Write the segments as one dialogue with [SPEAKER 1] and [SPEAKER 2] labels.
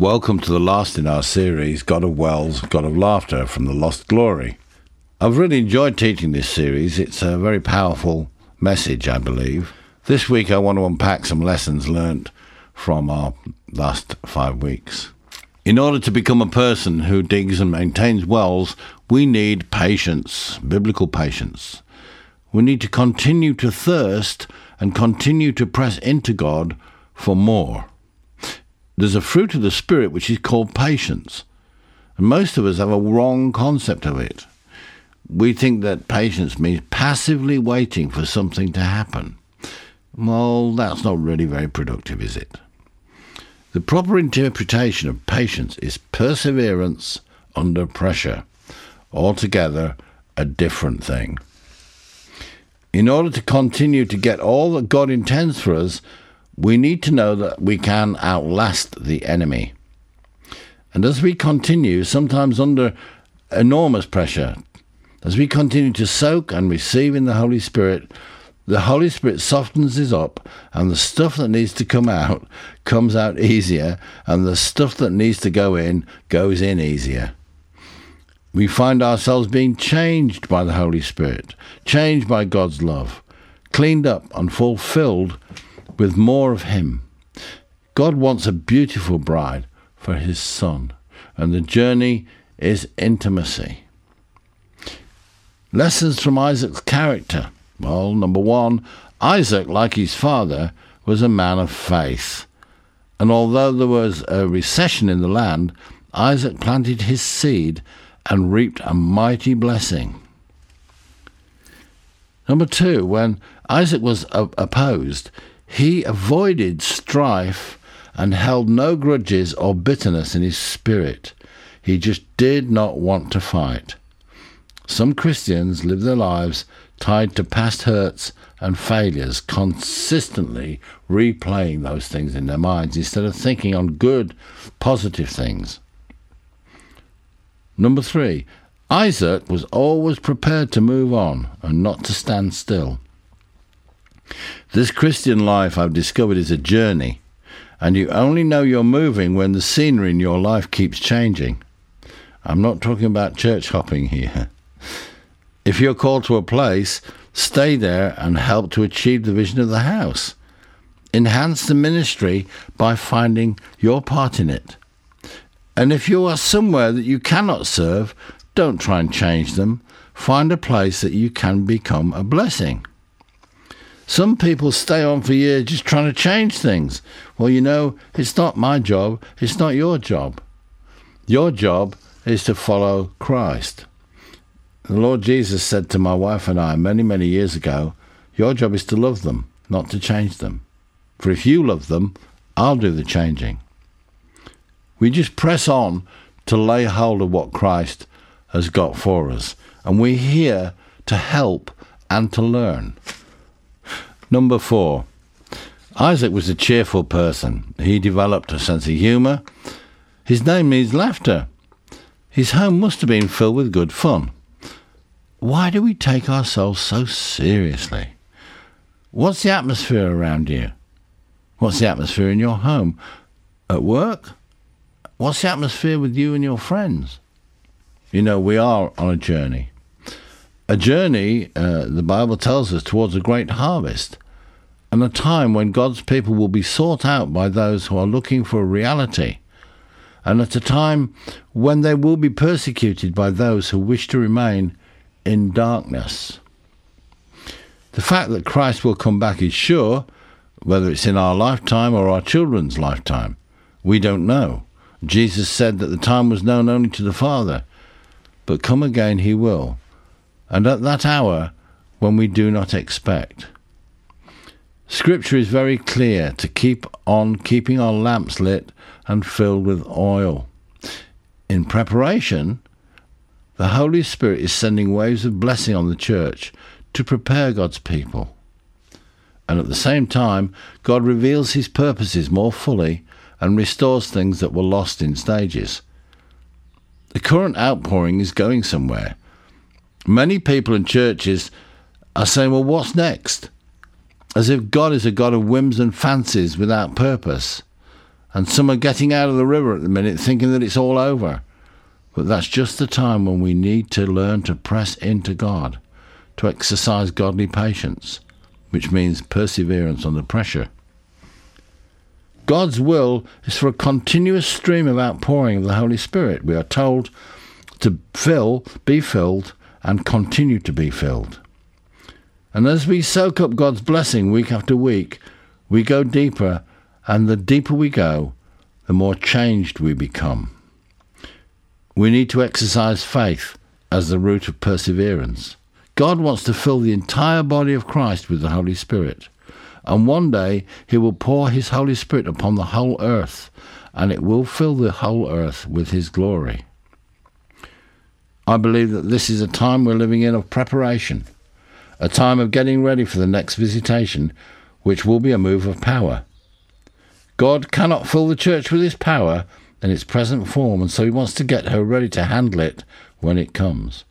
[SPEAKER 1] Welcome to the last in our series, God of Wells, God of Laughter from the Lost Glory. I've really enjoyed teaching this series. It's a very powerful message, I believe. This week I want to unpack some lessons learnt from our last five weeks. In order to become a person who digs and maintains wells, we need patience, biblical patience. We need to continue to thirst and continue to press into God for more. There's a fruit of the Spirit which is called patience. And most of us have a wrong concept of it. We think that patience means passively waiting for something to happen. Well, that's not really very productive, is it? The proper interpretation of patience is perseverance under pressure. Altogether a different thing. In order to continue to get all that God intends for us, we need to know that we can outlast the enemy. And as we continue, sometimes under enormous pressure, as we continue to soak and receive in the Holy Spirit, the Holy Spirit softens us up, and the stuff that needs to come out comes out easier, and the stuff that needs to go in goes in easier. We find ourselves being changed by the Holy Spirit, changed by God's love, cleaned up and fulfilled with more of Him. God wants a beautiful bride for His Son, and the journey is intimacy. Lessons from Isaac's character. Well, number one, Isaac, like his father, was a man of faith. And although there was a recession in the land, Isaac planted his seed and reaped a mighty blessing. Number two, when Isaac was opposed, he avoided strife and held no grudges or bitterness in his spirit. He just did not want to fight. Some Christians live their lives tied to past hurts and failures, consistently replaying those things in their minds instead of thinking on good, positive things. Number three, Isaac was always prepared to move on and not to stand still. This Christian life, I've discovered, is a journey, and you only know you're moving when the scenery in your life keeps changing. I'm not talking about church hopping here. If you're called to a place, stay there and help to achieve the vision of the house. Enhance the ministry by finding your part in it. And if you are somewhere that you cannot serve, don't try and change them. Find a place that you can become a blessing. Some people stay on for years just trying to change things. Well, you know, it's not my job, it's not your job. Your job is to follow Christ. The Lord Jesus said to my wife and I many, many years ago, Your job is to love them, not to change them. For if you love them, I'll do the changing. We just press on to lay hold of what Christ has got for us, and we're here to help and to learn. Number four, Isaac was a cheerful person. He developed a sense of humour. His name means laughter. His home must have been filled with good fun. Why do we take ourselves so seriously? What's the atmosphere around you? What's the atmosphere in your home? At work? What's the atmosphere with you and your friends? You know, we are on a journey a journey, uh, the Bible tells us, towards a great harvest, and a time when God's people will be sought out by those who are looking for a reality, and at a time when they will be persecuted by those who wish to remain in darkness. The fact that Christ will come back is sure, whether it's in our lifetime or our children's lifetime. We don't know. Jesus said that the time was known only to the Father, but come again he will and at that hour when we do not expect. Scripture is very clear to keep on keeping our lamps lit and filled with oil. In preparation, the Holy Spirit is sending waves of blessing on the church to prepare God's people. And at the same time, God reveals his purposes more fully and restores things that were lost in stages. The current outpouring is going somewhere, Many people in churches are saying, well, what's next? As if God is a God of whims and fancies without purpose. And some are getting out of the river at the minute thinking that it's all over. But that's just the time when we need to learn to press into God, to exercise godly patience, which means perseverance under pressure. God's will is for a continuous stream of outpouring of the Holy Spirit. We are told to fill, be filled, and continue to be filled. And as we soak up God's blessing week after week, we go deeper, and the deeper we go, the more changed we become. We need to exercise faith as the root of perseverance. God wants to fill the entire body of Christ with the Holy Spirit. And one day he will pour his Holy Spirit upon the whole earth, and it will fill the whole earth with his glory. I believe that this is a time we're living in of preparation, a time of getting ready for the next visitation, which will be a move of power. God cannot fill the church with his power in its present form, and so he wants to get her ready to handle it when it comes.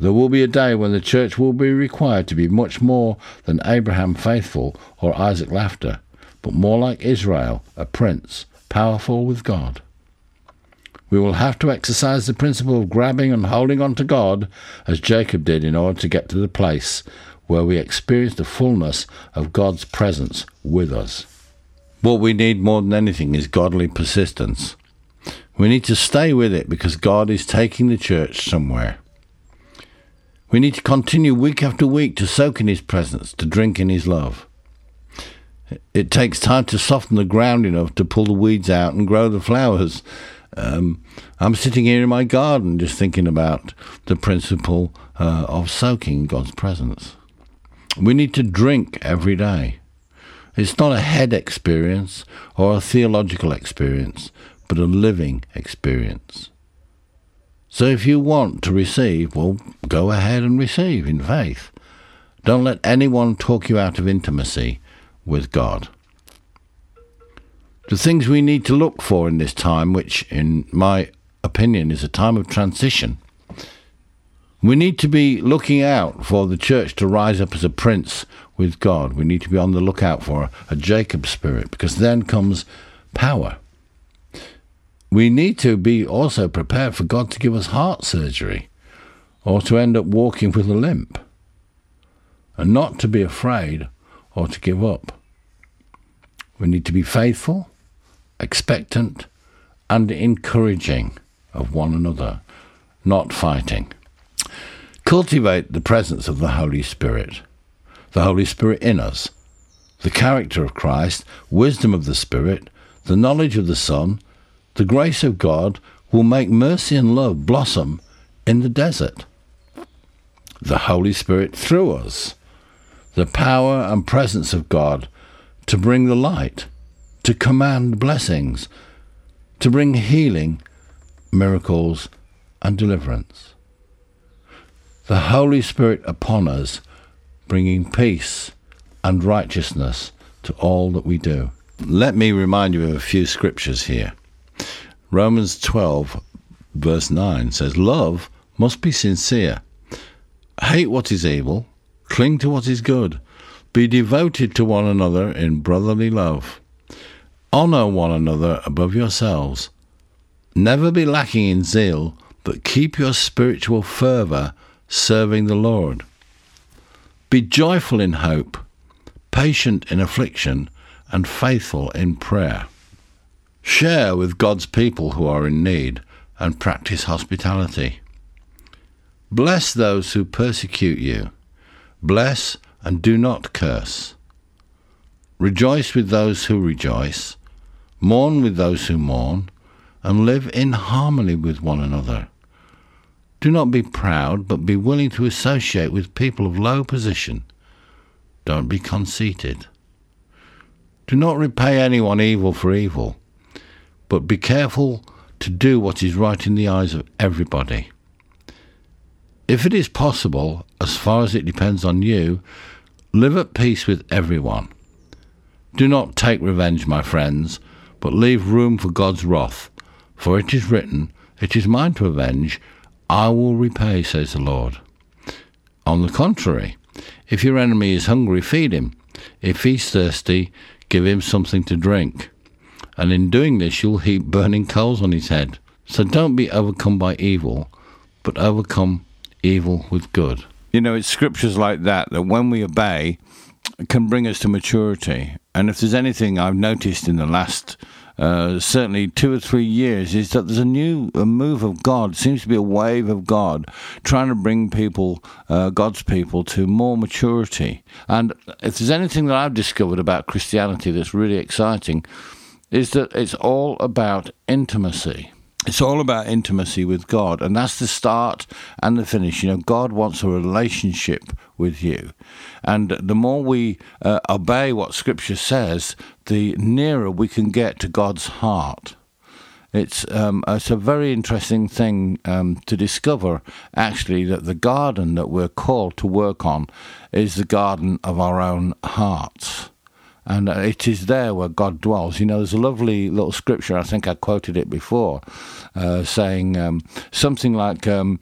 [SPEAKER 1] There will be a day when the church will be required to be much more than Abraham faithful or Isaac laughter, but more like Israel, a prince, powerful with God. We will have to exercise the principle of grabbing and holding on to God as Jacob did in order to get to the place where we experience the fullness of God's presence with us. What we need more than anything is godly persistence. We need to stay with it because God is taking the church somewhere. We need to continue week after week to soak in His presence, to drink in His love. It takes time to soften the ground enough to pull the weeds out and grow the flowers. Um, I'm sitting here in my garden just thinking about the principle uh, of soaking God's presence. We need to drink every day. It's not a head experience or a theological experience, but a living experience. So if you want to receive, well, go ahead and receive in faith. Don't let anyone talk you out of intimacy with God. The things we need to look for in this time, which, in my opinion, is a time of transition, we need to be looking out for the church to rise up as a prince with God. We need to be on the lookout for a Jacob spirit because then comes power. We need to be also prepared for God to give us heart surgery or to end up walking with a limp and not to be afraid or to give up. We need to be faithful, expectant, and encouraging of one another, not fighting. Cultivate the presence of the Holy Spirit, the Holy Spirit in us, the character of Christ, wisdom of the Spirit, the knowledge of the Son, the grace of God will make mercy and love blossom in the desert. The Holy Spirit through us, the power and presence of God to bring the light, to command blessings, to bring healing, miracles, and deliverance the Holy Spirit upon us, bringing peace and righteousness to all that we do. Let me remind you of a few scriptures here. Romans 12, verse 9 says, Love must be sincere. Hate what is evil, cling to what is good, be devoted to one another in brotherly love. Honour one another above yourselves. Never be lacking in zeal, but keep your spiritual fervour serving the Lord. Be joyful in hope, patient in affliction, and faithful in prayer. Share with God's people who are in need and practice hospitality. Bless those who persecute you. Bless and do not curse. Rejoice with those who rejoice. Mourn with those who mourn. And live in harmony with one another. Do not be proud, but be willing to associate with people of low position. Don't be conceited. Do not repay anyone evil for evil, but be careful to do what is right in the eyes of everybody. If it is possible, as far as it depends on you, live at peace with everyone. Do not take revenge, my friends, but leave room for God's wrath, for it is written, It is mine to avenge, I will repay, says the Lord. On the contrary, if your enemy is hungry, feed him. If he's thirsty, give him something to drink. and in doing this, you'll heap burning coals on his head. So don't be overcome by evil, but overcome evil with good. You know, it's scriptures like that that when we obey can bring us to maturity. And if there's anything I've noticed in the last uh, certainly two or three years is that there's a new a move of God, seems to be a wave of God trying to bring people, uh, God's people, to more maturity. And if there's anything that I've discovered about Christianity that's really exciting, is that it's all about intimacy it's all about intimacy with God, and that's the start and the finish. You know, God wants a relationship with you, and the more we uh, obey what Scripture says, the nearer we can get to God's heart. It's um, it's a very interesting thing um, to discover actually that the garden that we're called to work on is the garden of our own hearts and it is there where God dwells. You know, there's a lovely little scripture, I think I quoted it before, uh, saying um, something like, um,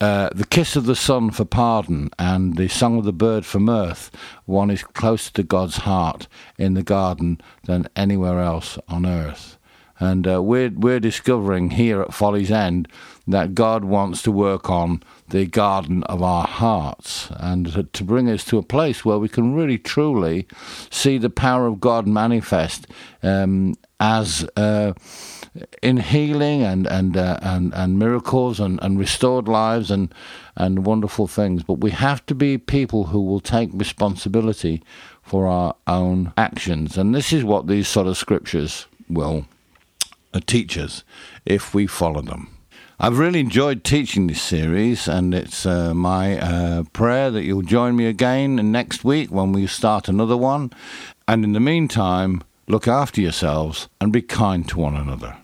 [SPEAKER 1] uh, the kiss of the sun for pardon and the song of the bird for mirth, one is closer to God's heart in the garden than anywhere else on earth. And uh, we're, we're discovering here at Folly's End that God wants to work on the garden of our hearts and to bring us to a place where we can really truly see the power of God manifest um, as uh, in healing and and uh, and, and miracles and, and restored lives and and wonderful things. But we have to be people who will take responsibility for our own actions, and this is what these sort of scriptures will uh, teach us if we follow them. I've really enjoyed teaching this series, and it's uh, my uh, prayer that you'll join me again next week when we start another one. And in the meantime, look after yourselves and be kind to one another.